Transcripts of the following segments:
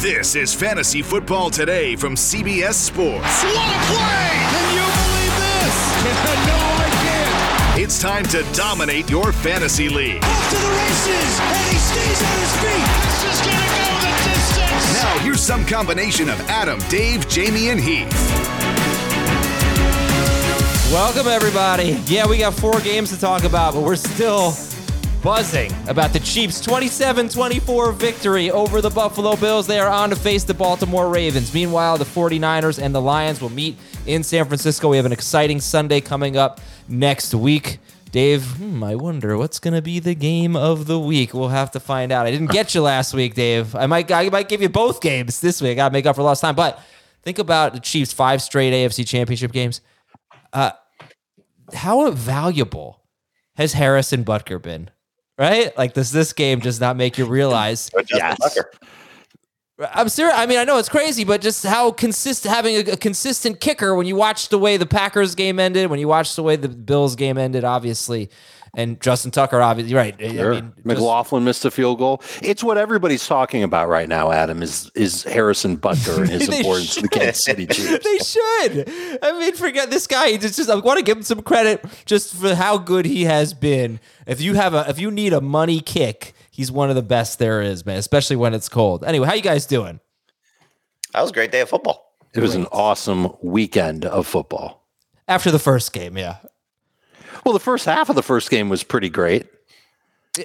This is Fantasy Football Today from CBS Sports. What a play! Can you believe this? no, I can't. It's time to dominate your fantasy league. Off to the races, and he stays on his feet. This is gonna go the distance. Now, here's some combination of Adam, Dave, Jamie, and Heath. Welcome, everybody. Yeah, we got four games to talk about, but we're still buzzing about the Chiefs' 27 24 victory over the Buffalo Bills. They are on to face the Baltimore Ravens. Meanwhile, the 49ers and the Lions will meet in San Francisco. We have an exciting Sunday coming up next week. Dave, hmm, I wonder what's going to be the game of the week. We'll have to find out. I didn't get you last week, Dave. I might, I might give you both games this week. I got to make up for lost time. But think about the Chiefs' five straight AFC championship games. Uh, how valuable has Harrison Butker been? Right? Like, does this game just not make you realize? yes. I'm serious. I mean, I know it's crazy, but just how consistent having a, a, consistent kicker when you watch the way the Packers game ended, when you watch the way the Bills game ended, obviously, and Justin Tucker, obviously, right? Sure. I mean, McLaughlin just, missed a field goal. It's what everybody's talking about right now. Adam is is Harrison Butker and his importance to the Kansas City Chiefs. they should. I mean, forget this guy. He just, just I want to give him some credit just for how good he has been. If you have a if you need a money kick he's one of the best there is, man, especially when it's cold. Anyway, how you guys doing? That was a great day of football. It was an awesome weekend of football. After the first game, yeah. Well, the first half of the first game was pretty great.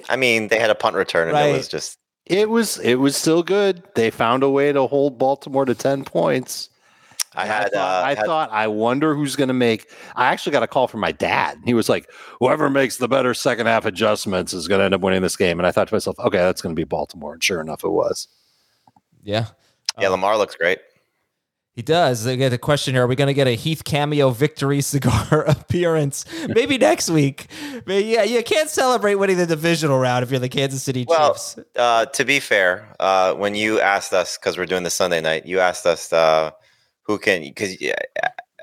I mean, they had a punt return and right. it was just it was it was still good. They found a way to hold Baltimore to 10 points. I had. I, thought, uh, I, had, thought, I wonder who's going to make. I actually got a call from my dad. He was like, "Whoever makes the better second half adjustments is going to end up winning this game." And I thought to myself, "Okay, that's going to be Baltimore." And sure enough, it was. Yeah. Yeah, Lamar looks great. He does. I get a question here. Are we going to get a Heath cameo victory cigar appearance? Maybe next week. But yeah, you can't celebrate winning the divisional round if you're the Kansas City well, Chiefs. Uh, to be fair, uh, when you asked us, because we're doing the Sunday night, you asked us uh, who can because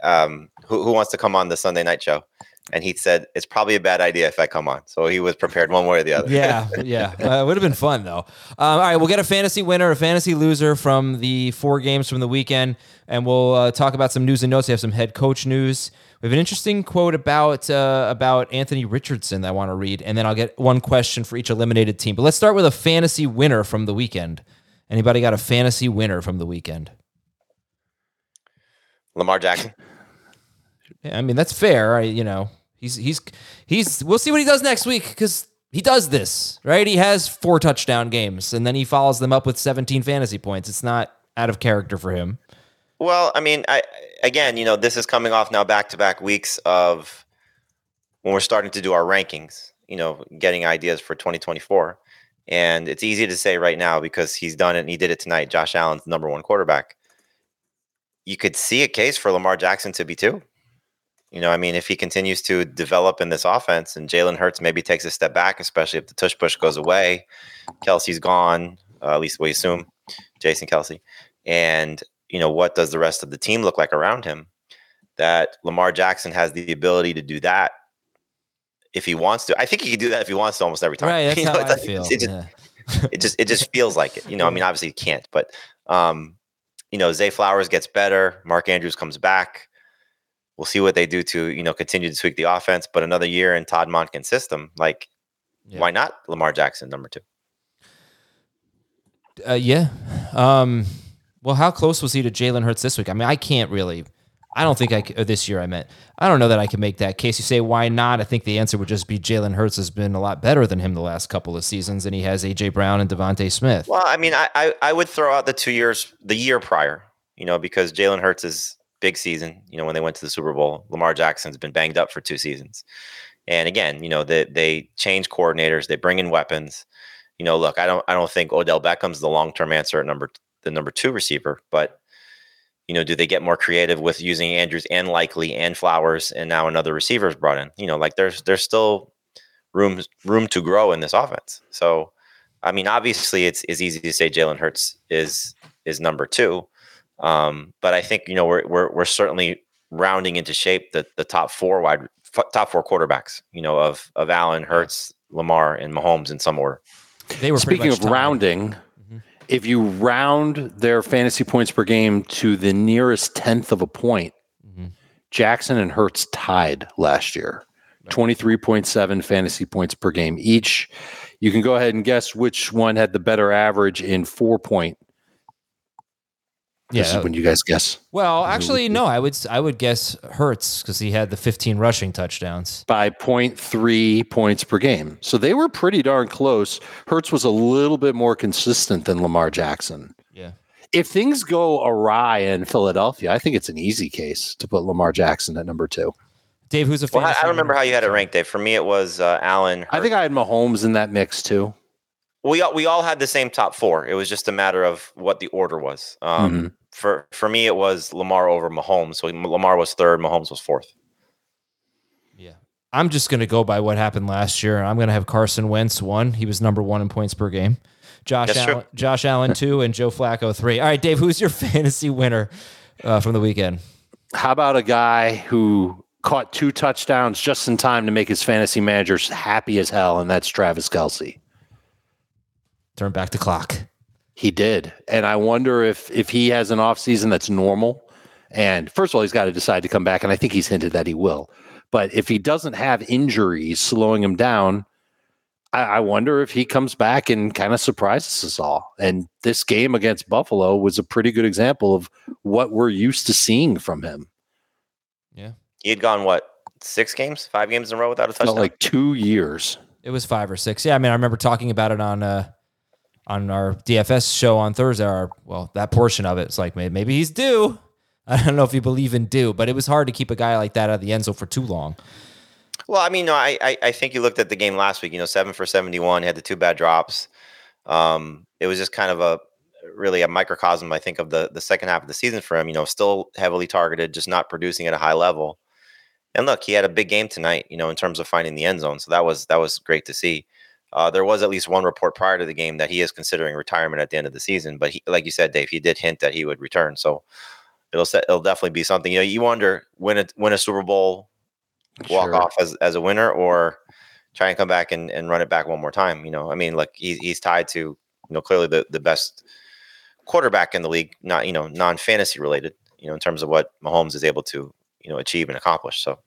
um, who, who wants to come on the Sunday night show? And he said it's probably a bad idea if I come on. So he was prepared one way or the other. yeah, yeah, uh, it would have been fun though. Um, all right, we'll get a fantasy winner, a fantasy loser from the four games from the weekend, and we'll uh, talk about some news and notes. We have some head coach news. We have an interesting quote about uh, about Anthony Richardson that I want to read, and then I'll get one question for each eliminated team. But let's start with a fantasy winner from the weekend. Anybody got a fantasy winner from the weekend? Lamar Jackson. Yeah, I mean that's fair. I, you know, he's he's he's. We'll see what he does next week because he does this, right? He has four touchdown games and then he follows them up with 17 fantasy points. It's not out of character for him. Well, I mean, I again, you know, this is coming off now back to back weeks of when we're starting to do our rankings, you know, getting ideas for 2024. And it's easy to say right now because he's done it and he did it tonight. Josh Allen's number one quarterback. You could see a case for Lamar Jackson to be two. You know, I mean, if he continues to develop in this offense and Jalen Hurts maybe takes a step back, especially if the tush push goes away, Kelce's gone, uh, at least we assume, Jason Kelce. And, you know, what does the rest of the team look like around him? That Lamar Jackson has the ability to do that if he wants to. I think he can do that if he wants to almost every time. Right, that's you know, how it, I feel. It just, yeah. it just, it just feels like it. You know, I mean, obviously he can't, but, um, you know, Zay Flowers gets better. Mark Andrews comes back. We'll see what they do to you know continue to tweak the offense. But another year in Todd Monken's system, like Yeah. why not Lamar Jackson number two? Uh, yeah. Um, well, how close was he to Jalen Hurts this week? I mean, I can't really. I don't think I this year. I meant I don't know that I can make that case. You say why not? I think the answer would just be Jalen Hurts has been a lot better than him the last couple of seasons, and he has AJ Brown and DeVonta Smith. Well, I mean, I, I I would throw out the two years, the year prior, you know, because Jalen Hurts' big season, you know, when they went to the Super Bowl, Lamar Jackson's been banged up for two seasons, and again, you know, they they change coordinators, they bring in weapons. You know, look, I don't I don't think Odell Beckham's the long term answer at number the number two receiver, but you know, do they get more creative with using Andrews and Likely and Flowers, and now another receiver is brought in? You know, like there's there's still room room to grow in this offense. So, I mean, obviously, it's it's easy to say Jalen Hurts is is number two, um, but I think you know we're we're we're certainly rounding into shape the the top four wide f- top four quarterbacks. You know, of of Allen, Hurts, Lamar, and Mahomes in some order. They were Speaking of tied. rounding, if you round their fantasy points per game to the nearest tenth of a point, mm-hmm. Jackson and Hurts tied last year. 23.7 fantasy points per game each. You can go ahead and guess which one had the better average in four point. This Yeah. is when you guys guess Well, actually, no. I would s- I would guess Hurts because he had the 15 rushing touchdowns. by 0.3 points per game. So they were pretty darn close. Hurts was a little bit more consistent than Lamar Jackson. Yeah. if things go awry in Philadelphia, I think it's an easy case to put Lamar Jackson at number two. Dave, who's a Well, I, I don't remember how you had it ranked, Dave. For me, it was uh, Allen. I think I had Mahomes in that mix too. we all, we all had the same top four. It was just a matter of what the order was. Um, Mhm. For for me, it was Lamar over Mahomes. So Lamar was third, Mahomes was fourth. Yeah. I'm just going to go by what happened last year. I'm going to have Carson Wentz one. He was number one in points per game. Josh That's true. Allen, Josh Allen two, and Joe Flacco three. All right, Dave, who's your fantasy winner uh, from the weekend? How about a guy who caught two touchdowns just in time to make his fantasy managers happy as hell, and that's Travis Kelce. Turn back the clock. He did. And I wonder if if he has an offseason that's normal. And first of all, he's got to decide to come back. And I think he's hinted that he will. But if he doesn't have injuries slowing him down, I, I wonder if he comes back and kind of surprises us all. And this game against Buffalo was a pretty good example of what we're used to seeing from him. Yeah. He had gone what six games, five games in a row without a Felt touchdown. like two years. It was five or six. Yeah, I mean, I remember talking about it on uh, on our DFS show on Thursday. Our, well, that portion of it. It's like maybe, he's due. I don't know if you believe in due, but it was hard to keep a guy like that out of the end zone for too long. Well, I mean, no, I, I I think you looked at the game last week. You know, seven for seventy-one, had the two bad drops. Um, it was just kind of a really a microcosm, I think, of the the second half of the season for him. You know, still heavily targeted, just not producing at a high level. And look, he had a big game tonight. You know, in terms of finding the end zone, so that was that was great to see. Uh, there was at least one report prior to the game that he is considering retirement at the end of the season. But he, like you said, Dave, he did hint that he would return. So it'll set, it'll definitely be something. You know, you wonder win a win a Super Bowl walk Sure. off as, as a winner or try and come back and, and run it back one more time. You know, I mean, look, he's, he's tied to, you know, clearly the, the best quarterback in the league, not, you know, non fantasy related, you know, in terms of what Mahomes is able to, you know, achieve and accomplish. So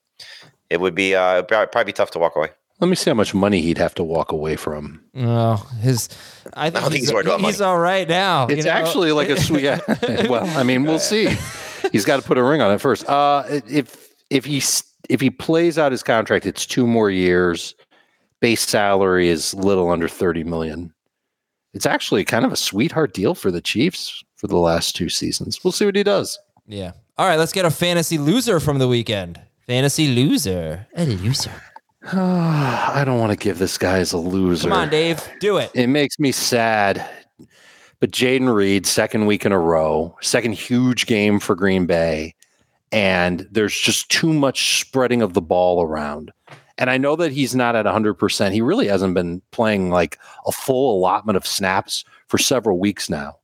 it would be, uh, probably be tough to walk away. Let me see how much money he'd have to walk away from. Oh, his. I think, don't think he's, he's worried about he's all right now. you It's know? actually like a sweet. yeah. well, I mean, we'll see. He's got to put a ring on it first. Uh, if if he if he plays out his contract, it's two more years. Base salary is a little under 30 million. It's actually kind of a sweetheart deal for the Chiefs for the last two seasons. We'll see what he does. Yeah. All right, let's get a fantasy loser from the weekend. Fantasy loser. A loser. I don't want to give this guy as a loser. Come on, Dave. Do it. It makes me sad. But Jayden Reed, second week in a row, second huge game for Green Bay. And there's just too much spreading of the ball around. And I know that he's not at 100%. He really hasn't been playing like a full allotment of snaps for several weeks now.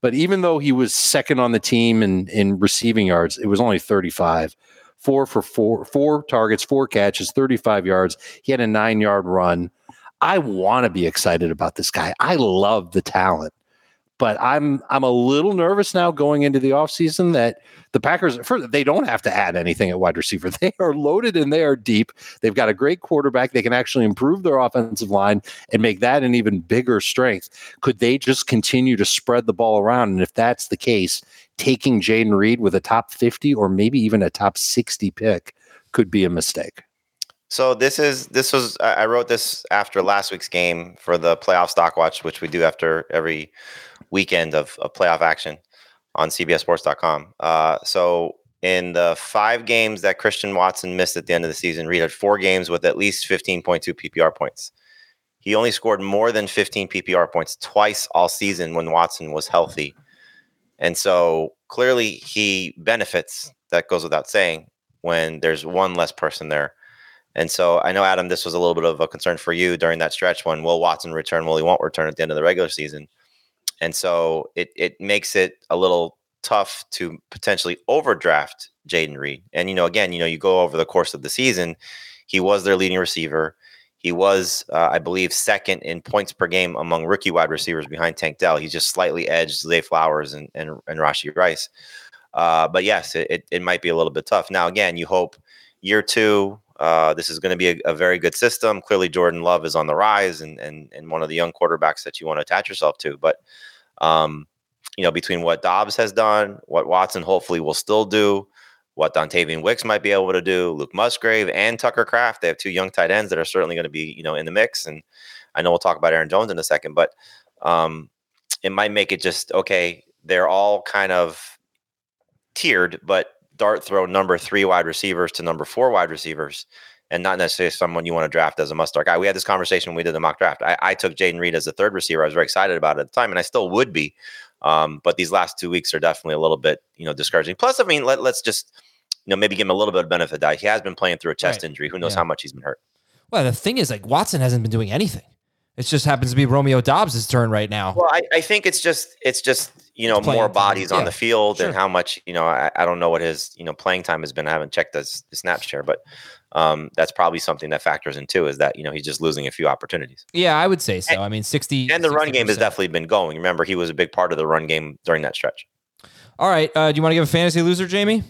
But even though he was second on the team in, in receiving yards, it was only 35. Four for four, four targets, four catches, 35 yards. He had a nine yard run. I want to be excited about this guy. I love the talent but I'm I'm a little nervous now going into the offseason that the Packers first, they don't have to add anything at wide receiver. They are loaded and they are deep. They've got a great quarterback. They can actually improve their offensive line and make that an even bigger strength. Could they just continue to spread the ball around? And if that's the case, taking Jayden Reed with a top 50 or maybe even a top 60 pick could be a mistake. So this is this was I wrote this after last week's game for the playoff stock watch, which we do after every weekend of, of playoff action on CBSSports.com. Uh, so in the five games that Christian Watson missed at the end of the season, Reed had four games with at least 15.2 PPR points. He only scored more than 15 PPR points twice all season when Watson was healthy. And so clearly he benefits, that goes without saying, when there's one less person there. And so I know, Adam, this was a little bit of a concern for you during that stretch when will Watson return? Will he won't return at the end of the regular season? and so it it makes it a little tough to potentially overdraft Jayden Reed. And you know, again, you know, you go over the course of the season, he was their leading receiver. He was, uh, I believe, second in points per game among rookie wide receivers behind Tank Dell. He's just slightly edged Zay Flowers and and, and Rashee Rice. Uh, but yes, it, it, it might be a little bit tough. Now, again, you hope year two, uh, this is going to be a, a, very good system. Clearly, Jordan Love is on the rise and, and, and one of the young quarterbacks that you want to attach yourself to. But, um, you know, between what Doubs has done, what Watson hopefully will still do, what Dontayvion Wicks might be able to do, Luke Musgrave and Tucker Kraft. They have two young tight ends that are certainly going to be, you know, in the mix. And I know we'll talk about Aaron Jones in a second, but um, it might make it just okay. They're all kind of tiered, but dart throw number three wide receivers to number four wide receivers and not necessarily someone you want to draft as a must start guy. We had this conversation when we did the mock draft. I, I took Jayden Reed as the third receiver. I was very excited about it at the time, and I still would be. Um, but these last two weeks are definitely a little bit, you know, discouraging. Plus, I mean, let, us just, you know, maybe give him a little bit of benefit that he has been playing through a chest right. injury. Who knows yeah. how much he's been hurt? Well, the thing is, like Watson hasn't been doing anything. It just happens to be Romeo Doubs' turn right now. Well, I, I think it's just it's just you know more bodies on the field sure. and how much you know I, I, don't know what his you know playing time has been. I haven't checked his, his snap share, but um, that's probably something that factors in too. Is that you know he's just losing a few opportunities. Yeah, I would say so. And, I mean, sixty and the 60%. run game has definitely been going. Remember, he was a big part of the run game during that stretch. All right, uh, do you want to give a fantasy loser, Jamie?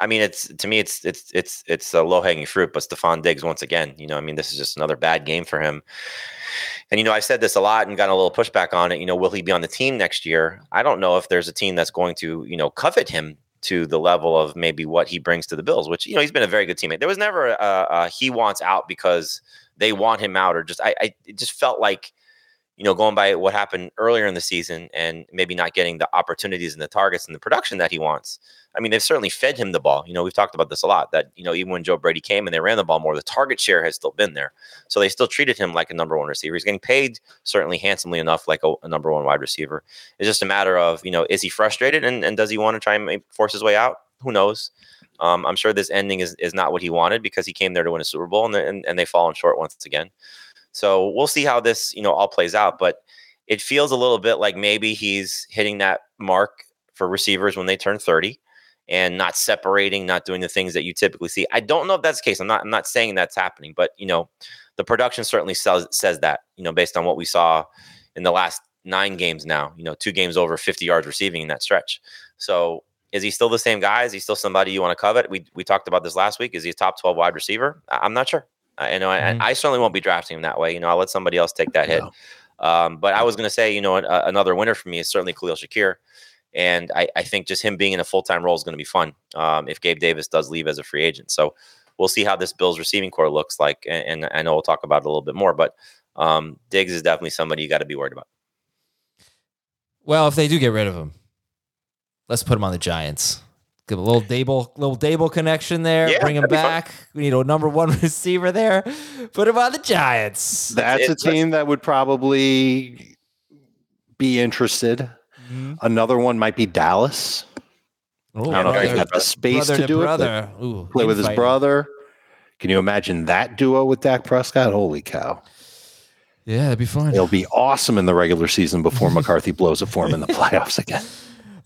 I mean, it's to me, it's it's it's it's a low hanging fruit. But Stefon Diggs, once again, you know, I mean, this is just another bad game for him. And you know, I said this a lot and got a little pushback on it. You know, will he be on the team next year? I don't know if there's a team that's going to you know covet him to the level of maybe what he brings to the Bills. Which you know, he's been a very good teammate. There was never a, a he wants out because they want him out, or just I, I it just felt like you know, going by what happened earlier in the season and maybe not getting the opportunities and the targets and the production that he wants. I mean, they've certainly fed him the ball. You know, we've talked about this a lot that, you know, even when Joe Brady came and they ran the ball more, the target share has still been there. So they still treated him like a number one receiver. He's getting paid certainly handsomely enough like a, a number one wide receiver. It's just a matter of, you know, is he frustrated and, and does he want to try and force his way out? Who knows? Um, I'm sure this ending is, is not what he wanted because he came there to win a Super Bowl and, and, and they've fallen short once again. So we'll see how this, you know, all plays out. But it feels a little bit like maybe he's hitting that mark for receivers when they turn 30 and not separating, not doing the things that you typically see. I don't know if that's the case. I'm not I'm not saying that's happening, but you know, the production certainly says says that, you know, based on what we saw in the last nine games now, you know, two games over 50 yards receiving in that stretch. So is he still the same guy? Is he still somebody you want to covet? We we talked about this last week. Is he a top 12 wide receiver? I'm not sure. I know mm-hmm. I, I, certainly won't be drafting him that way. You know, I'll let somebody else take that hit. Um, but I was going to say, you know, a, another winner for me is certainly Khalil Shakir. And I, I think just him being in a full time role is going to be fun um, if Gabe Davis does leave as a free agent. So we'll see how this Bills receiving corps looks like, and, and I know we'll talk about it a little bit more. But um, Diggs is definitely somebody you got to be worried about. Well, if they do get rid of him, let's put him on the Giants. Give a little Daboll, little Daboll connection there. Yeah, bring him back. We need a number one receiver there. Put him on the Giants. That's a team that would probably be interested. Mm-hmm. Another one might be Dallas. Ooh, I don't know if he's got the space to, to do brother. it. Ooh, play with his brother. Can you imagine that duo with Dak Prescott? Holy cow. Yeah, that'd be fun. It'll be awesome in the regular season before McCarthy blows it for him in the playoffs again.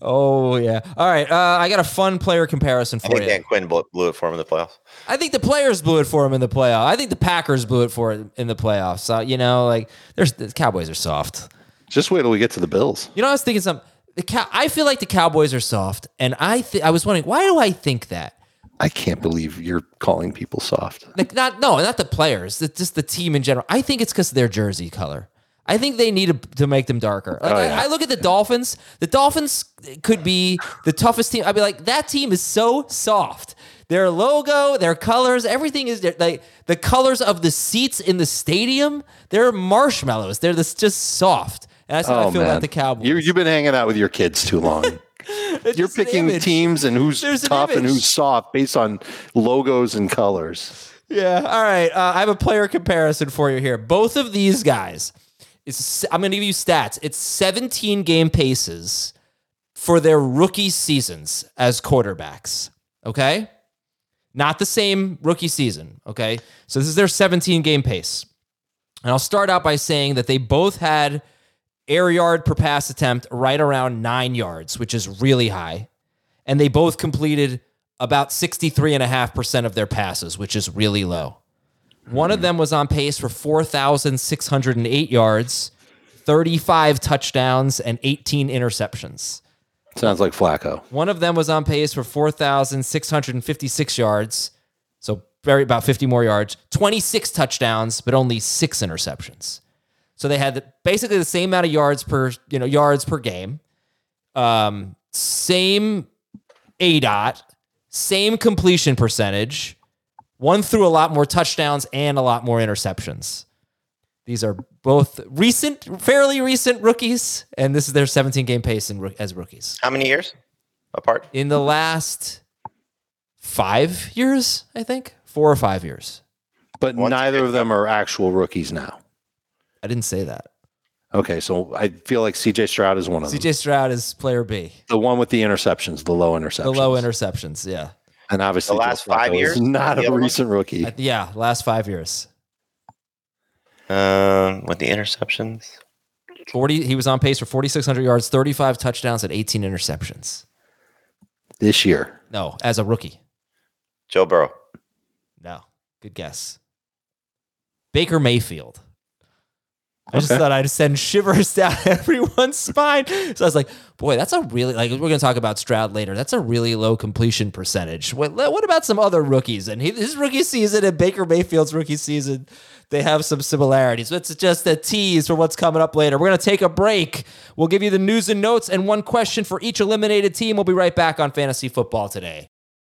Oh yeah. All right. Uh, I got a fun player comparison for you. I think you. Dan Quinn blew it for him in the playoffs. I think the players blew it for him in the playoffs. I think the Packers blew it for it in the playoffs. So you know, like there's the Cowboys are soft. Just wait till we get to the Bills. You know, I was thinking something. The cow. I feel like the Cowboys are soft, and I th- I was wondering why do I think that? I can't believe you're calling people soft. Like not no, not the players, just the team in general. I think it's because of their jersey color. I think they need to, to make them darker. Like, oh, yeah. I, I, look at the Dolphins. The Dolphins could be the toughest team. I'd be like, that team is so soft. Their logo, their colors, everything is like the colors of the seats in the stadium. They're marshmallows. They're this just soft. And that's how oh, I feel man. about the Cowboys. You, have been hanging out with your kids too long. You're picking an teams and who's There's tough an and who's soft based on logos and colors. Yeah. All right. Uh, I have a player comparison for you here. Both of these guys I'm going to give you stats. It's 17 game paces for their rookie seasons as quarterbacks. Okay. Not the same rookie season. Okay. So this is their 17 game pace. And I'll start out by saying that they both had air yard per pass attempt right around nine yards, which is really high. And they both completed about 63.5% of their passes, which is really low. One of them was on pace for 4,608 yards, 35 touchdowns, and 18 interceptions. Sounds like Flacco. One of them was on pace for 4,656 yards, so very about 50 more yards, 26 touchdowns, but only six interceptions. So they had basically the same amount of yards per you know yards per game, um, same a dot, same completion percentage, one threw a lot more touchdowns and a lot more interceptions. These are both recent, fairly recent rookies, and this is their 17 game pace in, as rookies. How many years apart? In the last five years, I think, four or five years. But Once neither of them are actual rookies now. I didn't say that. Okay, so I feel like CJ Stroud is one of them. CJ Stroud is player B. The one with the interceptions, the low interceptions. The low interceptions, yeah. And obviously, the last five years, not a recent one? rookie. Uh, yeah, last five years. Um, with the interceptions, forty. He was on pace for forty six hundred yards, thirty five touchdowns, and eighteen interceptions. This year, no, as a rookie. Joe Burrow. No, good guess. Baker Mayfield. I just okay. thought I'd send shivers down everyone's spine. So I was like, boy, that's a really, like, we're going to talk about Stroud later. That's a really low completion percentage. What, what about some other rookies? And his rookie season and Baker Mayfield's rookie season, they have some similarities. It's just a tease for what's coming up later. We're going to take a break. We'll give you the news and notes and one question for each eliminated team. We'll be right back on Fantasy Football today.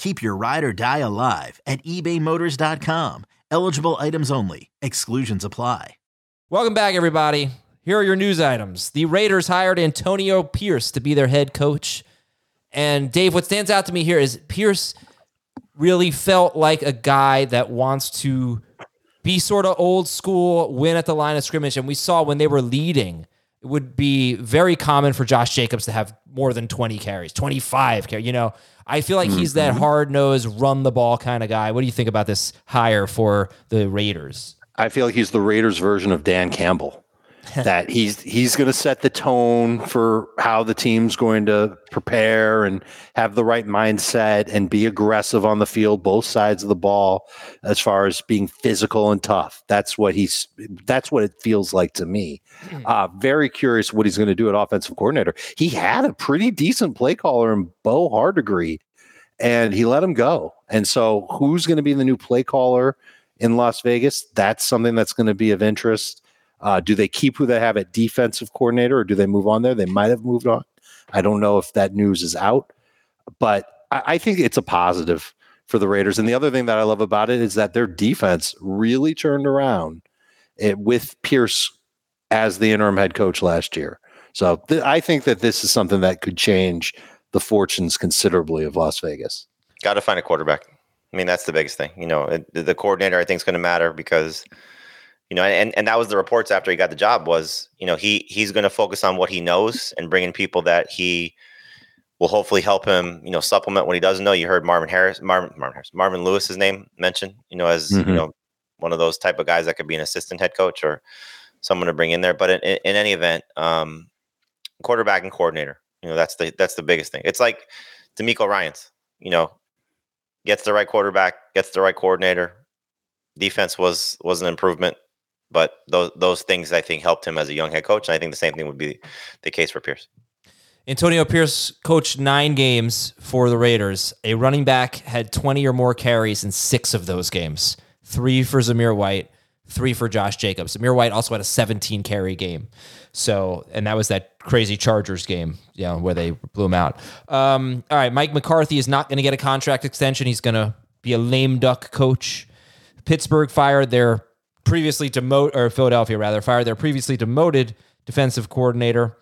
Keep your ride or die alive at ebaymotors.com. Eligible items only, exclusions apply. Welcome back, everybody. Here are your news items. The Raiders hired Antonio Pierce to be their head coach. And Dave, what stands out to me here is Pierce really felt like a guy that wants to be sort of old school, win at the line of scrimmage. And we saw when they were leading, it would be very common for Josh Jacobs to have more than 20 carries, 25 carries. You know, I feel like he's that mm-hmm. hard nosed, run the ball kind of guy. What do you think about this hire for the Raiders? I feel like he's the Raiders version of Dan Campbell. that he's he's going to set the tone for how the team's going to prepare and have the right mindset and be aggressive on the field, both sides of the ball, as far as being physical and tough. That's what he's. That's what it feels like to me. Hmm. Uh, very curious what he's going to do at offensive coordinator. He had a pretty decent play caller in Bo Hardegree, and he let him go. And so, who's going to be the new play caller? in Las Vegas. That's something that's going to be of interest. Uh, do they keep who they have at defensive coordinator or do they move on there? They might have moved on. I don't know if that news is out, but I, I think it's a positive for the Raiders. And the other thing that I love about it is that their defense really turned around it, with Pierce as the interim head coach last year. So th- I think that this is something that could change the fortunes considerably of Las Vegas. Got to find a quarterback. I mean, that's the biggest thing. You know, it, the coordinator I think is going to matter because, you know, and and that was the reports after he got the job was, you know, he he's going to focus on what he knows and bring in people that he will hopefully help him, you know, supplement what he doesn't know. You heard Marvin Harris, Marvin Marvin Harris, Marvin Lewis's name mentioned, you know, as mm-hmm. you know, one of those type of guys that could be an assistant head coach or someone to bring in there. But in, in any event, um, quarterback and coordinator, you know, that's the that's the biggest thing. It's like DeMeco Ryans, you know, gets the right quarterback, gets the right coordinator. Defense was was an improvement, but those those things I think helped him as a young head coach. And I think the same thing would be the case for Pierce. Antonio Pierce coached nine games for the Raiders. A running back had 20 or more carries in six of those games. Three for Zamir White, three for Josh Jacobs. Zamir White also had a 17 carry game. So, and that was that crazy Chargers game, you know, where they blew him out. Um, all right, Mike McCarthy is not going to get a contract extension. He's going to be a lame duck coach. Pittsburgh fired their previously demoted, or Philadelphia rather, fired their previously demoted defensive coordinator.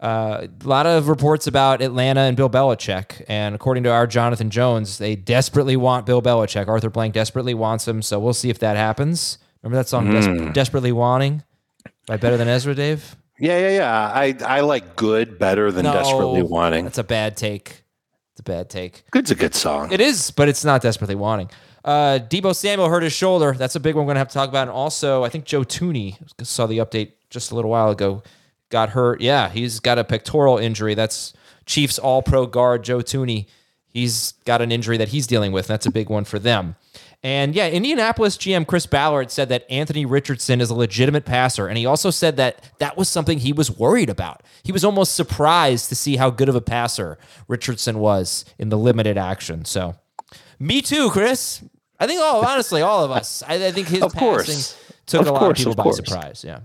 Uh, a lot of reports about Atlanta and Bill Belichick. And according to our Jonathan Jones, they desperately want Bill Belichick. Arthur Blank desperately wants him. So we'll see if that happens. Remember that song, mm. Des- Desperately Wanting by Better Than Ezra, Dave? Yeah, yeah, yeah. I I like good better than no, desperately wanting. That's a bad take. It's a bad take. Good's a good song. It is, but it's not desperately wanting. Uh, Deebo Samuel hurt his shoulder. That's a big one we're going to have to talk about. And also, I think Joe Thuney saw the update just a little while ago. Got hurt. Yeah, he's got a pectoral injury. That's Chiefs All Pro guard Joe Thuney. He's got an injury that he's dealing with. That's a big one for them. And yeah, Indianapolis GM Chris Ballard said that Anthony Richardson is a legitimate passer. And he also said that that was something he was worried about. He was almost surprised to see how good of a passer Richardson was in the limited action. So, me too, Chris. I think all honestly, all of us. I, I think his of passing course. took of a lot course, of people of by surprise. Yeah.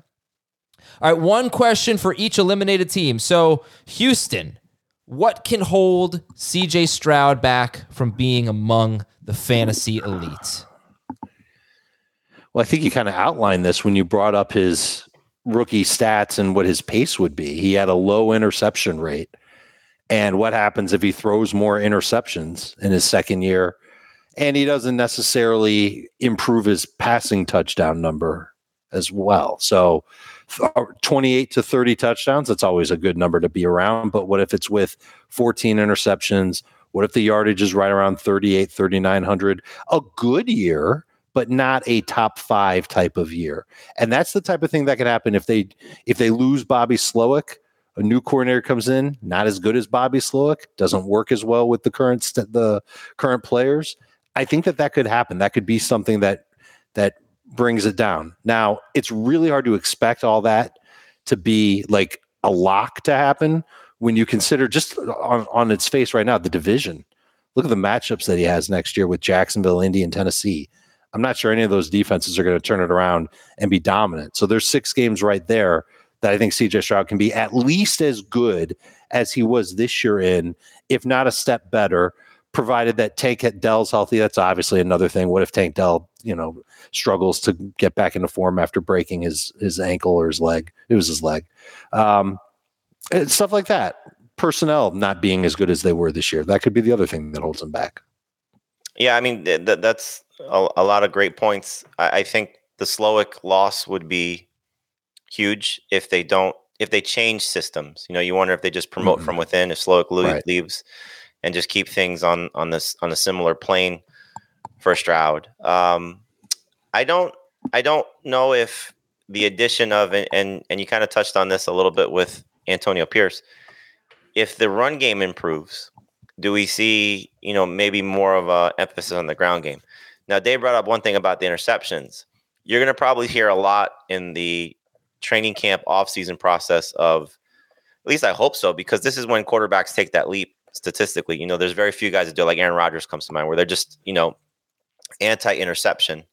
All right, one question for each eliminated team. So, Houston, what can hold CJ Stroud back from being among the fantasy elite? Well, I think you kind of outlined this when you brought up his rookie stats and what his pace would be. He had a low interception rate. And what happens if he throws more interceptions in his second year and he doesn't necessarily improve his passing touchdown number as well? So, uh, 28 to 30 touchdowns, that's always a good number to be around. But what if it's with 14 interceptions, what if the yardage is right around 38, 3,900? A good year, but not a top five type of year. And that's the type of thing that can happen if they if they lose Bobby Slowik, a new coordinator comes in, not as good as Bobby Slowik, doesn't work as well with the current st- the current players. I think that that could happen. That could be something that that brings it down. Now, it's really hard to expect all that to be like a lock to happen when you consider just on, on its face right now the division. Look at the matchups that he has next year with Jacksonville, Indy, and Tennessee. I'm not sure any of those defenses are going to turn it around and be dominant. So there's six games right there that I think CJ Stroud can be at least as good as he was this year in, if not a step better, provided that Tank Dell's healthy. That's obviously another thing. What if Tank Dell, you know, struggles to get back into form after breaking his his ankle or his leg? It was his leg. Um, stuff like that. Personnel not being as good as they were this year. That could be the other thing that holds them back. Yeah, I mean th- that's a, a, lot of great points. I, I think the Slowik loss would be huge if they don't if they change systems. You know, you wonder if they just promote mm-hmm. from within. If Slowik right. leaves and just keep things on on this on a similar plane for Stroud. Um, I don't I don't know if the addition of and and, and you kind of touched on this a little bit with Antonio Pierce. If the run game improves, do we see you know maybe more of a emphasis on the ground game? Now, Dave brought up one thing about the interceptions. You're going to probably hear a lot in the training camp offseason process of at least I hope so because this is when quarterbacks take that leap statistically. You know, there's very few guys that do it, like Aaron Rodgers comes to mind where they're just, you know, anti-interception.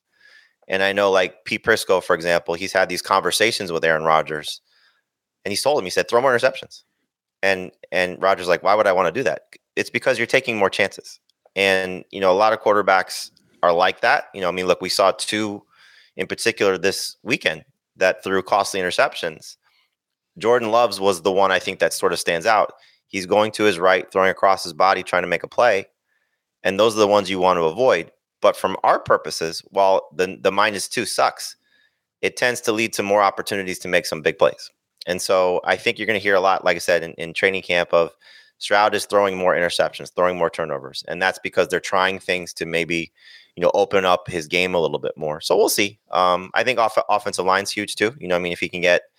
And I know like Pete Prisco, for example, he's had these conversations with Aaron Rodgers and he's told him, he said, throw more interceptions. And and Rodgers like, why would I want to do that? It's because you're taking more chances. And, you know, a lot of quarterbacks are like that. You know, I mean, look, we saw two in particular this weekend that threw costly interceptions. Jordan Love's was the one I think that sort of stands out. He's going to his right, throwing across his body, trying to make a play. And those are the ones you want to avoid. But from our purposes, while the, the minus two sucks, it tends to lead to more opportunities to make some big plays. And so I think you're going to hear a lot, like I said, in, in training camp of Stroud is throwing more interceptions, throwing more turnovers. And that's because they're trying things to maybe, you know, open up his game a little bit more. So we'll see. Um, I think off- offensive line's huge too. You know, I mean, if he can get –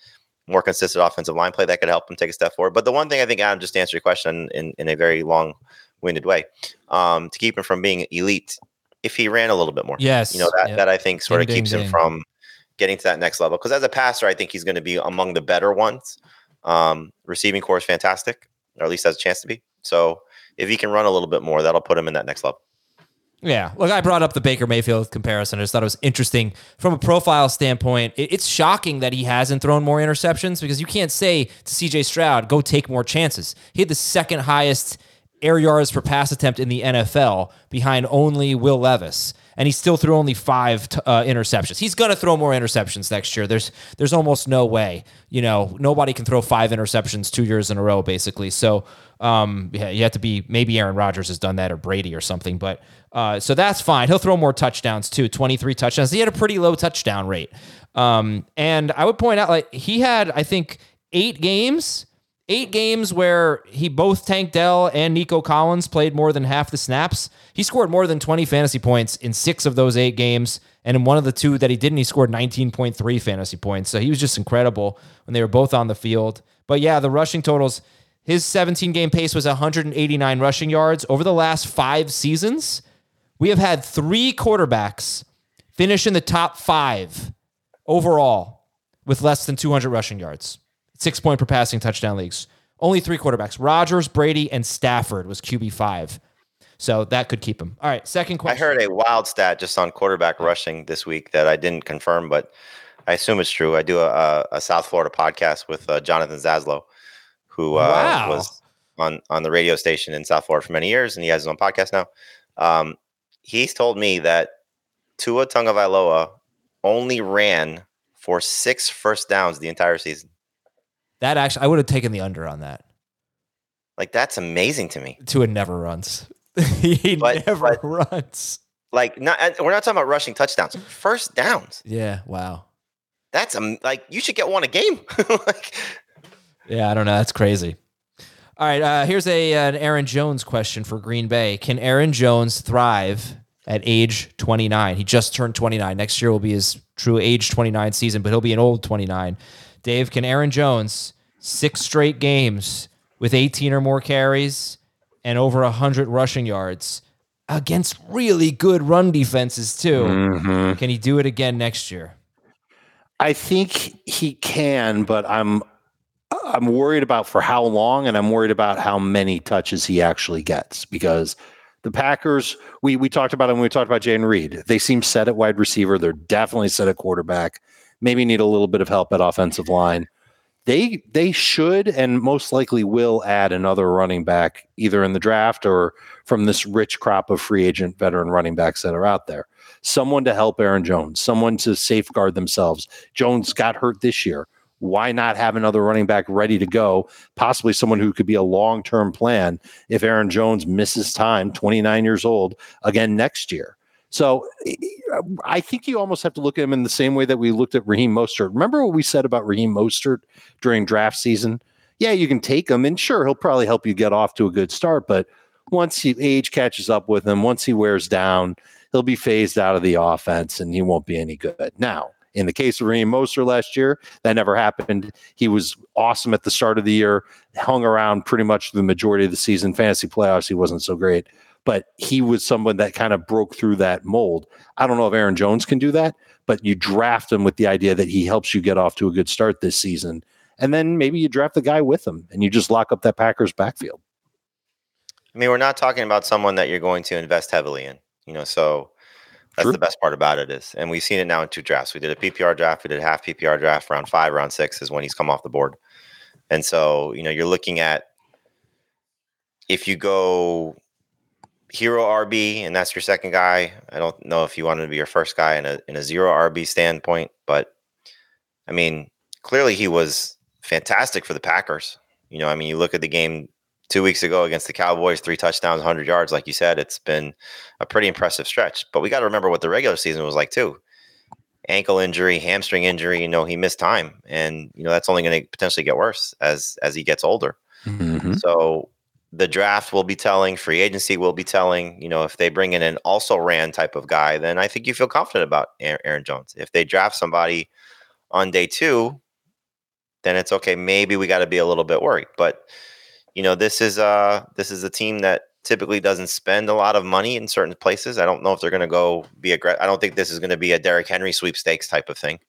more consistent offensive line play that could help him take a step forward. But the one thing I think, Adam, just to answer your question in, in a very long winded way, um, to keep him from being elite, if he ran a little bit more. Yes. You know, that, yep. that I think sort ding, of keeps ding, him ding. from getting to that next level. Because as a passer, I think he's going to be among the better ones. Um, receiving corps is fantastic, or at least has a chance to be. So if he can run a little bit more, that'll put him in that next level. Yeah. Look, I brought up the Baker Mayfield comparison. I just thought it was interesting from a profile standpoint. It's shocking that he hasn't thrown more interceptions because you can't say to CJ Stroud, go take more chances. He had the second highest air yards per pass attempt in the NFL behind only Will Levis and he still threw only five t- uh, interceptions. He's going to throw more interceptions next year. There's there's almost no way. You know, nobody can throw five interceptions two years in a row, basically. So um, yeah, you have to be maybe Aaron Rodgers has done that or Brady or something, but uh, so that's fine. He'll throw more touchdowns too. Twenty three touchdowns. He had a pretty low touchdown rate. Um, and I would point out like he had I think eight games eight games where he both Tank Dell and Nico Collins played more than half the snaps. He scored more than 20 fantasy points in six of those eight games. And in one of the two that he didn't, he scored 19.3 fantasy points. So he was just incredible when they were both on the field. But yeah, the rushing totals, his 17 game pace was 189 rushing yards. Over the last five seasons, we have had three quarterbacks finish in the top five overall with less than 200 rushing yards six point per passing touchdown leagues. Only three quarterbacks Rodgers, Brady, and Stafford was QB5. So that could keep him. All right, second question. I heard a wild stat just on quarterback rushing this week that I didn't confirm, but I assume it's true. I do a, a South Florida podcast with uh, Jonathan Zaslow, who uh, wow. was on, on the radio station in South Florida for many years, and he has his own podcast now. Um, he's told me that Tua Tagovailoa only ran for six first downs the entire season. That actually, I would have taken the under on that. Like that's amazing to me. Tua never runs. he but, never but, runs. Like not, we're not talking about rushing touchdowns. First downs. Yeah. Wow. That's um, like you should get one a game. like, yeah, I don't know. That's crazy. All right. Uh, here's a an Aaron Jones question for Green Bay. Can Aaron Jones thrive at age 29? He just turned 29. Next year will be his true age 29 season, but he'll be an old 29. Dave, can Aaron Jones six straight games with 18 or more carries and over 100 rushing yards against really good run defenses too. Mm-hmm. Can he do it again next year? I think he can, but I'm I'm worried about for how long, and I'm worried about how many touches he actually gets because the Packers, we we talked about it when we talked about Jayden Reed. They seem set at wide receiver. They're definitely set at quarterback. Maybe need a little bit of help at offensive line. They they should and most likely will add another running back either in the draft or from this rich crop of free agent veteran running backs that are out there. Someone to help Aaron Jones, someone to safeguard themselves. Jones got hurt this year why not have another running back ready to go? Possibly someone who could be a long term plan if Aaron Jones misses time, 29 years old, again next year. So uh, I think you almost have to look at him in the same way that we looked at Raheem Mostert. Remember what we said about Raheem Mostert during draft season? Yeah, you can take him, and sure, he'll probably help you get off to a good start. But once he, age catches up with him, once he wears down, he'll be phased out of the offense, and he won't be any good. Now, in the case of Raheem Mostert last year, that never happened. He was awesome at the start of the year, hung around pretty much the majority of the season. Fantasy playoffs, he wasn't so great, but he was someone that kind of broke through that mold. I don't know if Aaron Jones can do that, but you draft him with the idea that he helps you get off to a good start this season. And then maybe you draft the guy with him and you just lock up that Packers backfield. I mean, we're not talking about someone that you're going to invest heavily in, you know, so that's True. the best part about it is, and we've seen it now in two drafts. We did a PPR draft, we did a half PPR draft. Round five, round six is when he's come off the board, and so you know you're looking at if you go hero RB and that's your second guy. I don't know if you wanted to be your first guy in a in a zero RB standpoint, but I mean, clearly he was fantastic for the Packers. You know, I mean, you look at the game two weeks ago against the Cowboys, three touchdowns, 100 yards. Like you said, it's been a pretty impressive stretch. But we got to remember what the regular season was like, too. Ankle injury, hamstring injury, you know, he missed time. And, you know, that's only going to potentially get worse as as he gets older. Mm-hmm. So the draft will be telling, free agency will be telling. You know, if they bring in an also ran type of guy, then I think you feel confident about Aaron Jones. If they draft somebody on day two, then it's okay. Maybe we got to be a little bit worried. But you know, this is uh this is a team that typically doesn't spend a lot of money in certain places. I don't know if they're going to go be aggressive. I don't think this is going to be a Derrick Henry sweepstakes type of thing.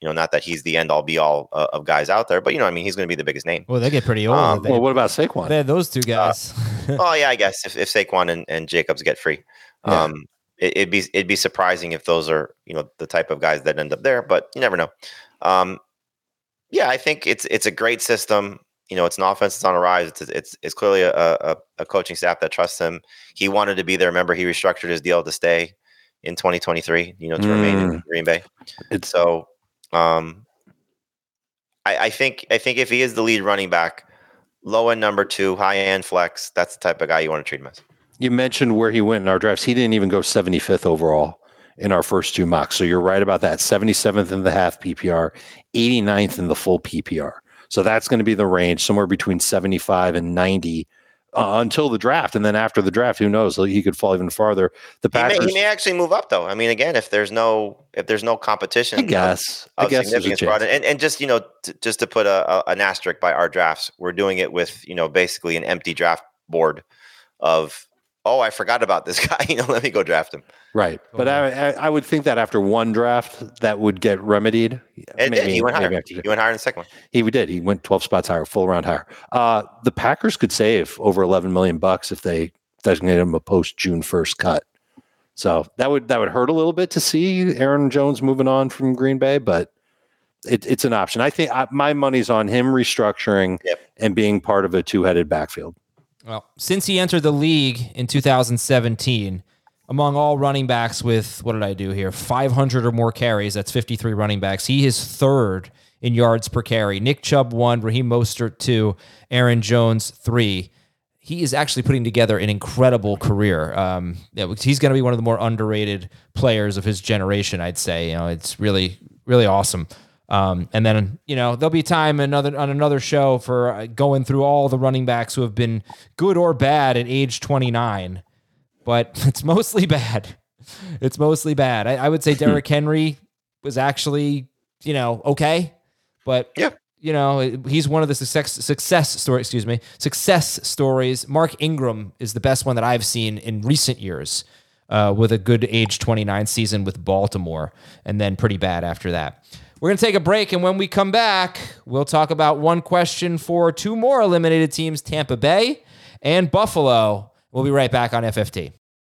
You know, not that he's the end all be all uh, of guys out there, but you know, I mean, he's going to be the biggest name. Well, they get pretty old. Um, well, what about Saquon? They had those two uh, guys. Uh, oh yeah, I guess if, if Saquon and, and Jacobs get free, yeah. um, it, would be it'd be surprising if those are you know the type of guys that end up there, but you never know. Um, yeah, I think it's it's a great system you know, it's an offense that's on a rise. It's it's, it's clearly a, a, a, coaching staff that trusts him. He wanted to be there. Remember, he restructured his deal to stay in 2023. You know, to mm. remain in mm. Green Bay. It's so. Um, I, I think I think if he is the lead running back, low end number two, high end flex, that's the type of guy you want to treat him as. You mentioned where he went in our drafts. He didn't even go 75th overall in our first two mocks. So you're right about that. 77th in the half PPR, 89th in the full PPR. So that's going to be the range, somewhere between 75 and 90 uh, until the draft, and then after the draft, who knows? He could fall even farther. The Packers, he may, he may actually move up, though. I mean, again, if there's no if there's no competition, I guess, I guess significance brought in, and, and just you know, t- just to put a, a, an asterisk by our drafts, we're doing it with you know basically an empty draft board of oh, I forgot about this guy. you know, let me go draft him. Right, but I, I would think that after one draft, that would get remedied. It maybe, He went higher. He went higher in the second one. He did. He went twelve spots higher, full round higher. Uh, the Packers could save over eleven million bucks if they designate him a post June first cut. So that would that would hurt a little bit to see Aaron Jones moving on from Green Bay, but it, it's an option. I think I, my money's on him restructuring yep. and being part of a two headed backfield. Well, since he entered the league in 2017, among all running backs with what did I do here? 500 or more carries. That's 53 running backs. He is third in yards per carry. Nick Chubb one, Raheem Mostert two, Aaron Jones three. He is actually putting together an incredible career. Um, he's going to be one of the more underrated players of his generation. I'd say. You know, it's really, really awesome. Um, and then you know there'll be time another on another show for uh, going through all the running backs who have been good or bad at age 29, but it's mostly bad. It's mostly bad. I, I would say Derrick Henry was actually you know okay, but yeah, you know, he's one of the success success story. Excuse me, success stories. Mark Ingram is the best one that I've seen in recent years, uh, with a good age 29 season with Baltimore, and then pretty bad after that. We're gonna take a break, and when we come back, we'll talk about one question for two more eliminated teams: Tampa Bay and Buffalo. We'll be right back on FFT.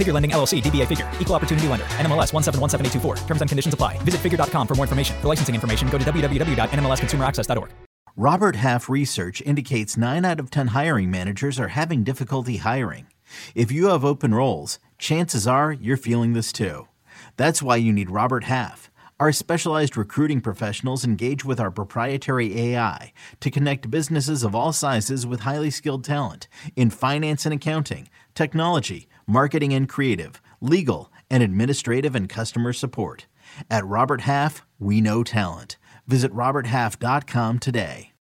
Figure Lending LLC, DBA Figure, Equal Opportunity Lender, NMLS 1717824. Terms and conditions apply. Visit figure.com for more information. For licensing information, go to www.nmlsconsumeraccess.org. Robert Half research indicates 9 out of 10 hiring managers are having difficulty hiring. If you have open roles, chances are you're feeling this too. That's why you need Robert Half. Our specialized recruiting professionals engage with our proprietary AI to connect businesses of all sizes with highly skilled talent in finance and accounting, technology, marketing and creative, legal, and administrative and customer support. At Robert Half, we know talent. Visit RobertHalf.com today.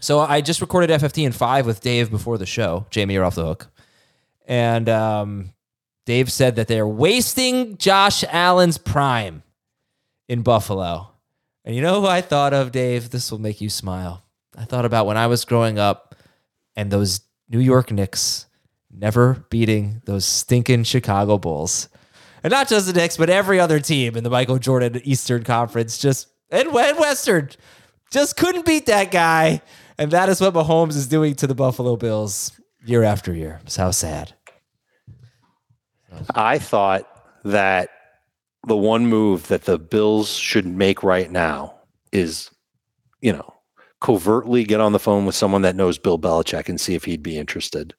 So I just recorded FFT in five with Dave before the show. Jamey, you're off the hook. And um, Dave said that they're wasting Josh Allen's prime in Buffalo. And you know who I thought of, Dave? This will make you smile. I thought about when I was growing up and those New York Knicks never beating those stinking Chicago Bulls. And not just the Knicks, but every other team in the Michael Jordan Eastern Conference just and Western just couldn't beat that guy. And that is what Mahomes is doing to the Buffalo Bills year after year. It's how sad. I thought that the one move that the Bills should make right now is, you know, covertly get on the phone with someone that knows Bill Belichick and see if he'd be interested.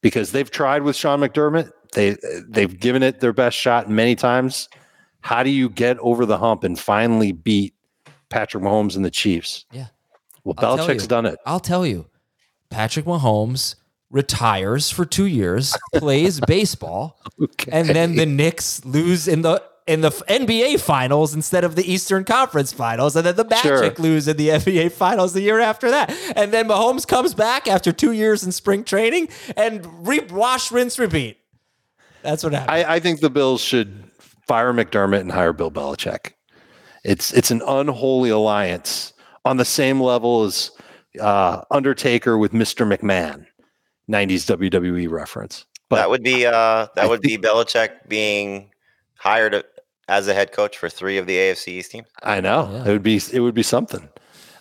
Because they've tried with Sean McDermott, they they've given it their best shot many times. How do you get over the hump and finally beat Patrick Mahomes and the Chiefs? Yeah. Well, I'll Belichick's done it. I'll tell you. Patrick Mahomes retires for two years, plays baseball, okay. and then the Knicks lose in the in the NBA finals instead of the Eastern Conference finals, and then the Magic sure. lose in the NBA finals the year after that, and then Mahomes comes back after two years in spring training and re- wash, rinse, repeat. That's what happened. I, I think the Bills should fire McDermott and hire Bill Belichick. It's it's an unholy alliance on the same level as uh, Undertaker with Mr. McMahon. 90s WWE reference. But that would be uh, that I would think, be Belichick being hired as a head coach for three of the AFC East teams. I know yeah. it would be it would be something.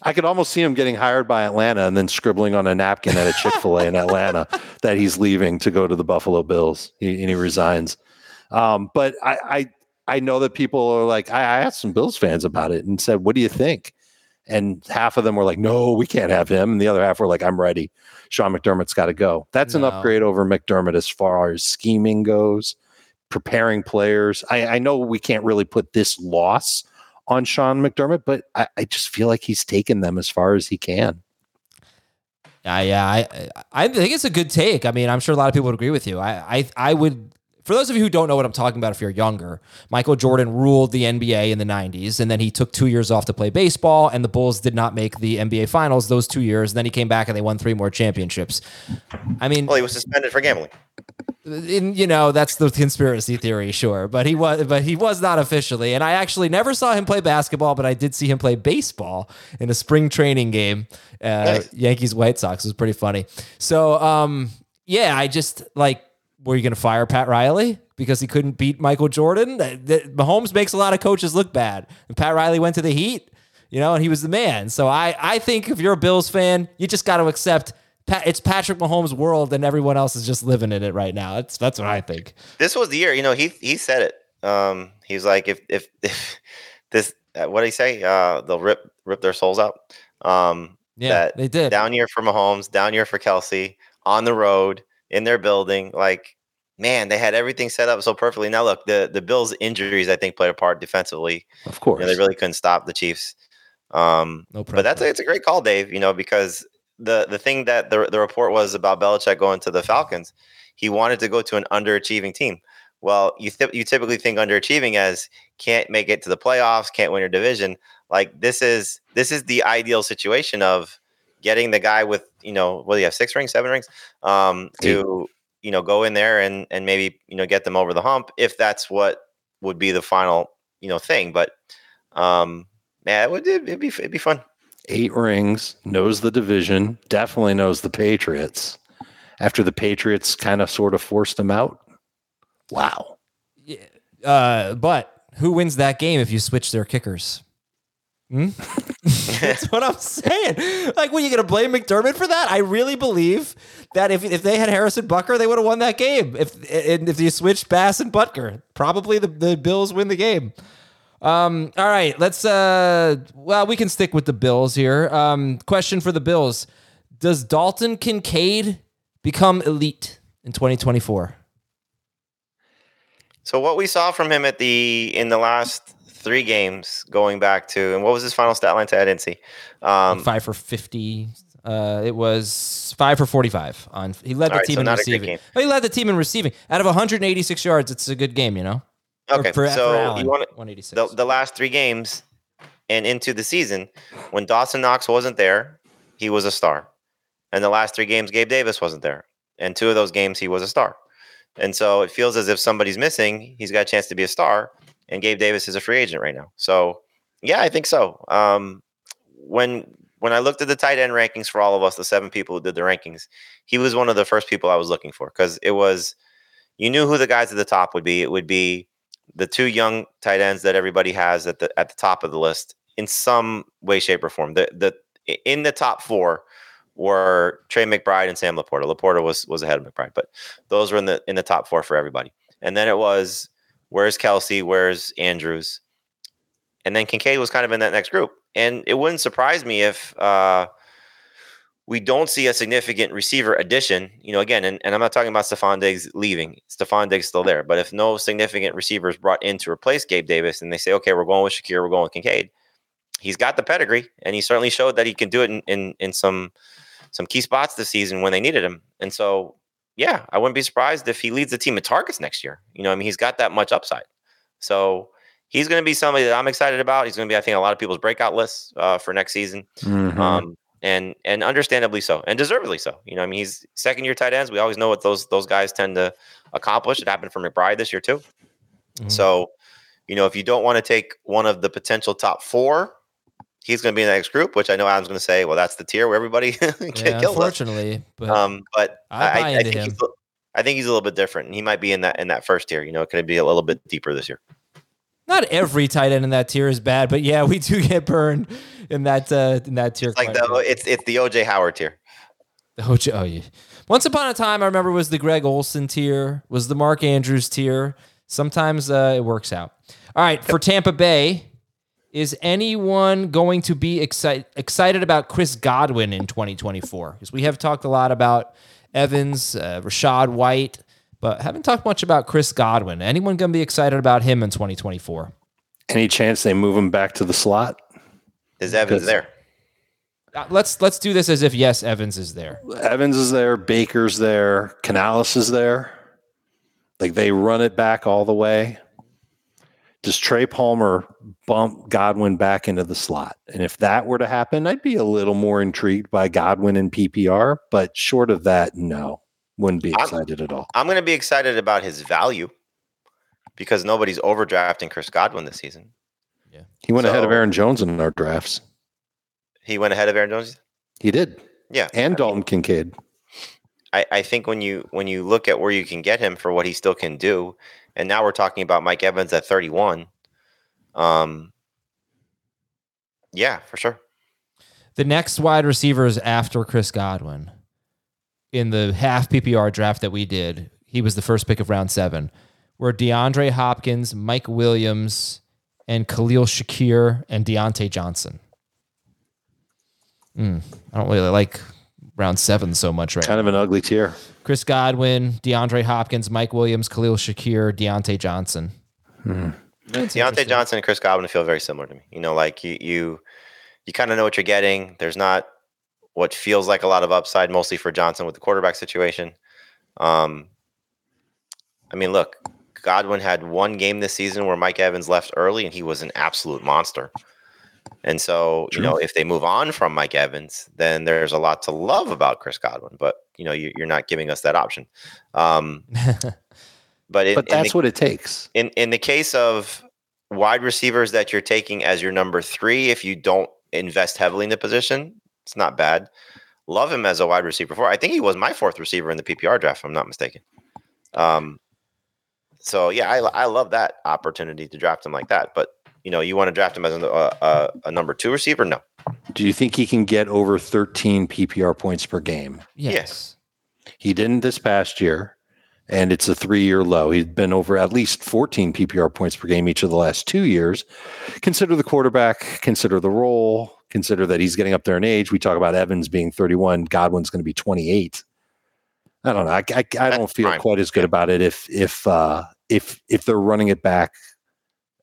I could almost see him getting hired by Atlanta and then scribbling on a napkin at a Chick Fil A in Atlanta that he's leaving to go to the Buffalo Bills, he, and he resigns. Um, but I, I I know that people are like I, I asked some Bills fans about it and said, "What do you think?" And half of them were like, "No, we can't have him," and the other half were like, "I'm ready." Sean McDermott's got to go. That's no. an upgrade over McDermott as far as scheming goes, preparing players. I, I know we can't really put this loss on Sean McDermott, but I, I just feel like he's taken them as far as he can. Yeah, yeah, I I think it's a good take. I mean, I'm sure a lot of people would agree with you. I I, I would for those of you who don't know what I'm talking about, if you're younger, Michael Jordan ruled the NBA in the 90s, and then he took two years off to play baseball, and the Bulls did not make the NBA Finals those two years. And then he came back and they won three more championships. I mean, well, he was suspended for gambling. In, you know that's the conspiracy theory, sure, but he was, but he was not officially. And I actually never saw him play basketball, but I did see him play baseball in a spring training game. Uh, nice. Yankees White Sox it was pretty funny. So, um, yeah, I just like were you going to fire Pat Riley because he couldn't beat Michael Jordan? Mahomes makes a lot of coaches look bad. And Pat Riley went to the Heat, you know, and he was the man. So I, I think if you're a Bills fan, you just got to accept it's Patrick Mahomes' world, and everyone else is just living in it right now. That's that's what I think. This was the year, you know. He he said it. Um, was like, if if, if this, uh, what did he say? Uh, they'll rip rip their souls out. Um, yeah, they did. Down year for Mahomes, down year for Kelce, on the road in their building. Like man, they had everything set up so perfectly. Now look, the the Bills' injuries I think played a part defensively. Of course, you know, they really couldn't stop the Chiefs. Um, no but that's a, it's a great call, Dave. You know, because the the thing that the the report was about Belichick going to the Falcons, he wanted to go to an underachieving team. Well, you th- you typically think underachieving as can't make it to the playoffs, can't win your division. Like this is this is the ideal situation of getting the guy with you know what do you have six rings, seven rings, um, to you know go in there and and maybe you know get them over the hump if that's what would be the final you know thing. But um, yeah, it would it'd be it'd be fun. Eight rings, knows the division, definitely knows the Patriots. After the Patriots kind of sort of forced him out. Wow. Yeah, uh, but who wins that game if you switch their kickers? Hmm? That's what I'm saying. Like, when you going to blame McDermott for that? I really believe that if, if they had Harrison Butker, they would have won that game. If if you switched Bass and Butker, probably the, the Bills win the game. Um, all right, let's. Uh, well, we can stick with the Bills here. Um, question for the Bills: Does Dalton Kincaid become elite in 2024? So what we saw from him at the in the last three games, going back to and what was his final stat line? To I didn't see. Um, five for 50. Uh, it was five for 45 on. He led the right, team so in receiving. He led the team in receiving. Out of 186 yards, it's a good game, you know. Okay, for, so for you want 186. The, the last three games and into the season, when Dawson Knox wasn't there, he was a star. And the last three games, Gabe Davis wasn't there, and two of those games he was a star. And so it feels as if somebody's missing. He's got a chance to be a star, and Gabe Davis is a free agent right now. So yeah, I think so. Um, when when I looked at the tight end rankings for all of us, the seven people who did the rankings, he was one of the first people I was looking for because it was you knew who the guys at the top would be. It would be the two young tight ends that everybody has at the at the top of the list in some way, shape, or form. The the in the top four were Trey McBride and Sam LaPorta. LaPorta was was ahead of McBride, but those were in the in the top four for everybody. And then it was where's Kelce? where's Andrews, and then Kincaid was kind of in that next group. And it wouldn't surprise me if uh, we don't see a significant receiver addition, you know, again, and, and I'm not talking about Stefon Diggs leaving. Stefon Diggs still there. But if no significant receivers brought in to replace Gabe Davis and they say, okay, we're going with Shakir, we're going with Kincaid, he's got the pedigree and he certainly showed that he can do it in, in, in some some key spots this season when they needed him. And so, yeah, I wouldn't be surprised if he leads the team in targets next year. You know, I mean, he's got that much upside. So he's going to be somebody that I'm excited about. He's going to be, I think, a lot of people's breakout lists uh, for next season. Mm-hmm. Um, and and understandably so, and deservedly so. You know, I mean, he's second year tight ends. We always know what those those guys tend to accomplish. It happened for McBride this year too. Mm-hmm. So, you know, if you don't want to take one of the potential top four, he's going to be in the next group. Which I know Adam's going to say, well, that's the tier where everybody get yeah, killed. Unfortunately, but um, but I, I, I think him. he's, I think he's a little bit different, and he might be in that in that first tier. You know, it could be a little bit deeper this year. Not every tight end in that tier is bad, but yeah, we do get burned in that uh, in that tier. It's like the it's it's the OJ Howard tier. The OJ, oh yeah. Once upon a time, I remember was the Greg Olsen tier, was the Mark Andrews tier. Sometimes uh, it works out. All right, for Tampa Bay, is anyone going to be excited excited about Chris Godwin in 2024? Because we have talked a lot about Evans, uh, Rachaad White, but haven't talked much about Chris Godwin. Anyone going to be excited about him in 2024? Any chance they move him back to the slot? Is Evans there? Uh, let's let's do this as if yes, Evans is there. Evans is there. Baker's there. Canales is there. Like they run it back all the way. Does Trey Palmer bump Godwin back into the slot? And if that were to happen, I'd be a little more intrigued by Godwin and PPR. But short of that, no, wouldn't be excited I'm, at all. I'm going to be excited about his value because nobody's overdrafting Chris Godwin this season. Yeah. He went so, ahead of Aaron Jones in our drafts. He went ahead of Aaron Jones? He did. Yeah. And I Dalton mean, Kincaid. I, I think when you when you look at where you can get him for what he still can do, and now we're talking about Mike Evans at 31. Um yeah, for sure. The next wide receivers after Chris Godwin in the half PPR draft that we did, he was the first pick of round seven, were DeAndre Hopkins, Mike Williams, and Khalil Shakir and Diontae Johnson. Mm, I don't really like round seven so much right Kind now. of an ugly tier. Chris Godwin, DeAndre Hopkins, Mike Williams, Khalil Shakir, Diontae Johnson. Hmm. Diontae Johnson and Chris Godwin feel very similar to me. You know, like you you you kind of know what you're getting. There's not what feels like a lot of upside, mostly for Johnson with the quarterback situation. Um, I mean, look, Godwin had one game this season where Mike Evans left early, and he was an absolute monster. And so, you know, if they move on from Mike Evans, then there's a lot to love about Chris Godwin. But you know, you, are not giving us that option. Um, but in, but that's the, what it takes. In in the case of wide receivers that you're taking as your number three, if you don't invest heavily in the position, it's not bad. Love him as a wide receiver. Four. I think he was my fourth receiver in the PPR draft. If I'm not mistaken. Um, so yeah, I I love that opportunity to draft him like that. But you know, you want to draft him as a, a, a number two receiver? No. Do you think he can get over 13 PPR points per game? Yes. yes. He didn't this past year and it's a three year low. He's been over at least 14 PPR points per game each of the last two years. Consider the quarterback, consider the role, consider that he's getting up there in age. We talk about Evans being 31, Godwin's going to be 28. I don't know. I, I, I don't feel prime. quite as good about it if if uh, if if they're running it back.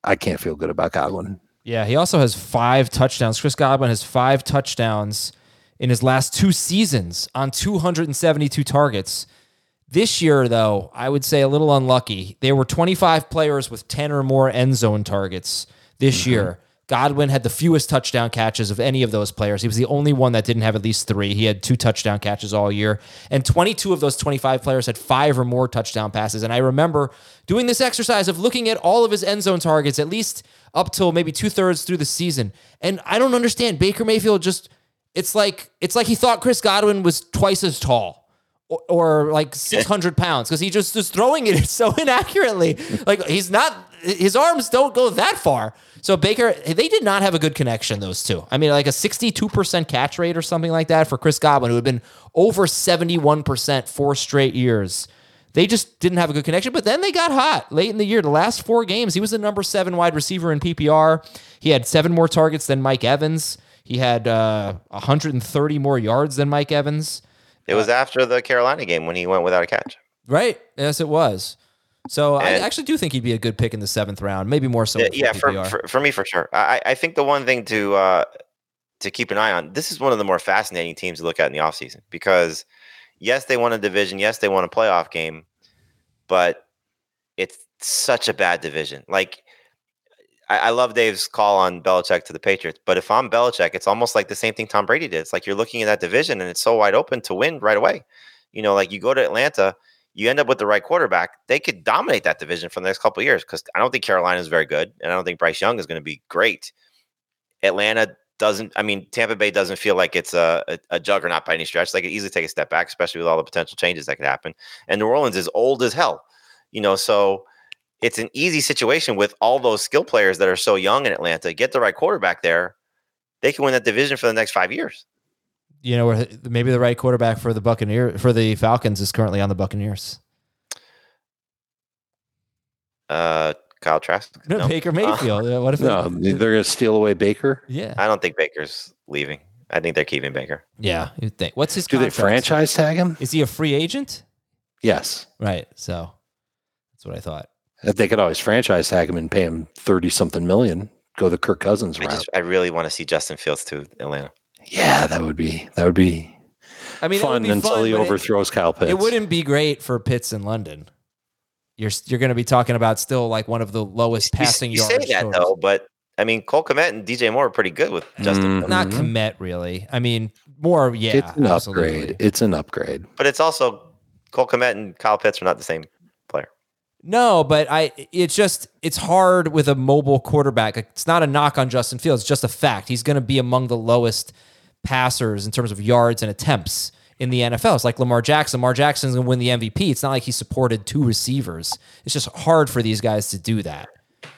I can't feel good about Godwin. Yeah, he also has five touchdowns. Chris Godwin has five touchdowns in his last two seasons on 272 targets. This year, though, I would say a little unlucky. There were 25 players with 10 or more end zone targets this mm-hmm. year. Godwin had the fewest touchdown catches of any of those players. He was the only one that didn't have at least three. He had two touchdown catches all year. And 22 of those 25 players had five or more touchdown passes. And I remember doing this exercise of looking at all of his end zone targets, at least up till maybe two thirds through the season. And I don't understand. Baker Mayfield just, it's like, it's like he thought Chris Godwin was twice as tall or, or like 600 pounds because he just is throwing it so inaccurately. Like he's not, his arms don't go that far. So Baker, they did not have a good connection, those two. I mean, like a 62% catch rate or something like that for Chris Godwin, who had been over 71% four straight years. They just didn't have a good connection, but then they got hot late in the year. The last four games, he was the number seven wide receiver in PPR. He had seven more targets than Mike Evans. He had uh, 130 more yards than Mike Evans. It was uh, after the Carolina game when he went without a catch. Right. Yes, it was. So and, I actually do think he'd be a good pick in the seventh round, maybe more so. Yeah, for, for, for, me for sure. I, I think the one thing to uh, to keep an eye on. This is one of the more fascinating teams to look at in the offseason because yes, they won a division, yes, they won a playoff game, but it's such a bad division. Like I, I, love Dave's call on Belichick to the Patriots, but if I'm Belichick, it's almost like the same thing Tom Brady did. It's like you're looking at that division and it's so wide open to win right away. You know, like you go to Atlanta, you end up with the right quarterback, they could dominate that division for the next couple years because I don't think Carolina is very good, and I don't think Bryce Young is going to be great. Atlanta doesn't. I mean, Tampa Bay doesn't feel like it's a, a, a juggernaut by any stretch. They could easily take a step back, especially with all the potential changes that could happen. And New Orleans is old as hell, you know. So it's an easy situation with all those skill players that are so young in Atlanta. Get the right quarterback there, they can win that division for the next five years. You know, maybe the right quarterback for the Buccaneer for the Falcons is currently on the Buccaneers. Uh, Kyle Trask. No, no. Baker uh, Mayfield. Uh, what if no? They, are going to steal away Baker. Yeah, I don't think Baker's leaving. I think they're keeping Baker. Yeah, you think? What's his? Do contract? they franchise tag him? Is he a free agent? Yes. Right. So that's what I thought. They could always franchise tag him and pay him thirty something million. Go the Kirk Cousins I route. Just, I really want to see Justin Fields to Atlanta. Yeah, that would be that would be. I mean, fun be until fun, he overthrows it, Kyle Pitts. It wouldn't be great for Pitts in London. You're you're going to be talking about still like one of the lowest passing you, you yards. You say that totals. though, but I mean, Cole Kmet and DJ Moore are pretty good with Justin. Mm-hmm. Not Kmet really. I mean, more yeah. It's an absolutely. upgrade. It's an upgrade. But it's also Cole Kmet and Kyle Pitts are not the same no, but I it's just it's hard with a mobile quarterback. It's not a knock on Justin Fields, it's just a fact. He's going to be among the lowest passers in terms of yards and attempts in the NFL. It's like Lamar Jackson. Lamar Jackson's going to win the MVP. It's not like he supported two receivers. It's just hard for these guys to do that.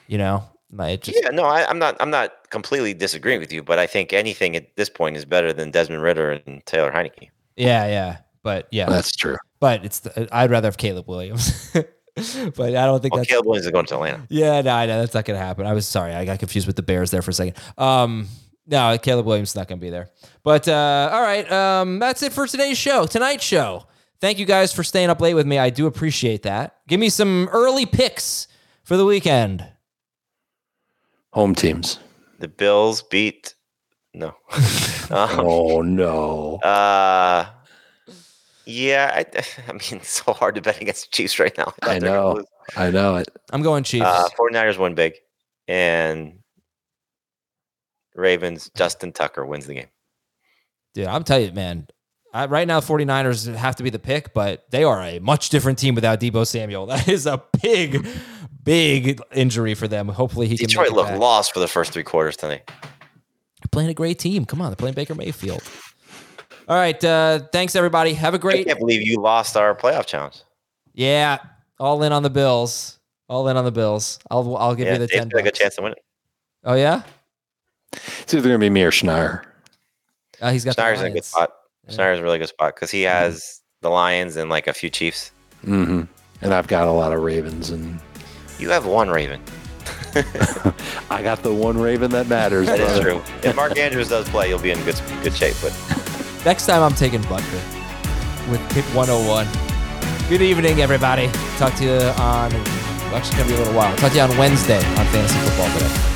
You know? Just, yeah, no, I, am not. I'm not completely disagreeing with you, but I think anything at this point is better than Desmond Ridder and Taylor Heinicke. Yeah, yeah, but yeah, that's true. But it's the, I'd rather have Caleb Williams. but I don't think well, that's Caleb Williams is going to Atlanta. Yeah, no, I know that's not going to happen. I was sorry, I got confused with the Bears there for a second. Um, no, Caleb Williams is not going to be there. But uh, all right, um, that's it for today's show, tonight's show. Thank you guys for staying up late with me. I do appreciate that. Give me some early picks for the weekend. Home teams. The Bills beat. No. um, oh no. Uh, Yeah, I, I mean, it's so hard to bet against the Chiefs right now. I know. I know it. I'm going Chiefs. Uh, 49ers win big, and Ravens, Justin Tucker wins the game. Dude, I'm telling you, man. I, right now, 49ers have to be the pick, but they are a much different team without Deebo Samuel. That is a big, big injury for them. Hopefully, he Detroit can. looked back. lost for the first three quarters tonight. They're playing a great team. Come on, they're playing Baker Mayfield. All right. Uh, thanks, everybody. Have a great. I can't believe you lost our playoff challenge. Yeah, all in on the Bills. All in on the Bills. I'll I'll give yeah, you the Dave's ten. got a chance to win it. Oh yeah. It's either gonna be me or Schneier. Uh, he's got the Schneider's in a good spot. Yeah. Schneider's in a really good spot because he has the Lions and like a few Chiefs. Mm-hmm. And I've got a lot of Ravens, and You have one Raven. I got the one Raven that matters. That is brother. true. If Mark Andrews does play, you'll be in good good shape. But Next time I'm taking Butker with pick 101. Good evening, everybody. Talk to you on actually gonna be a little while. Talk to you on Wednesday on Fantasy Football today.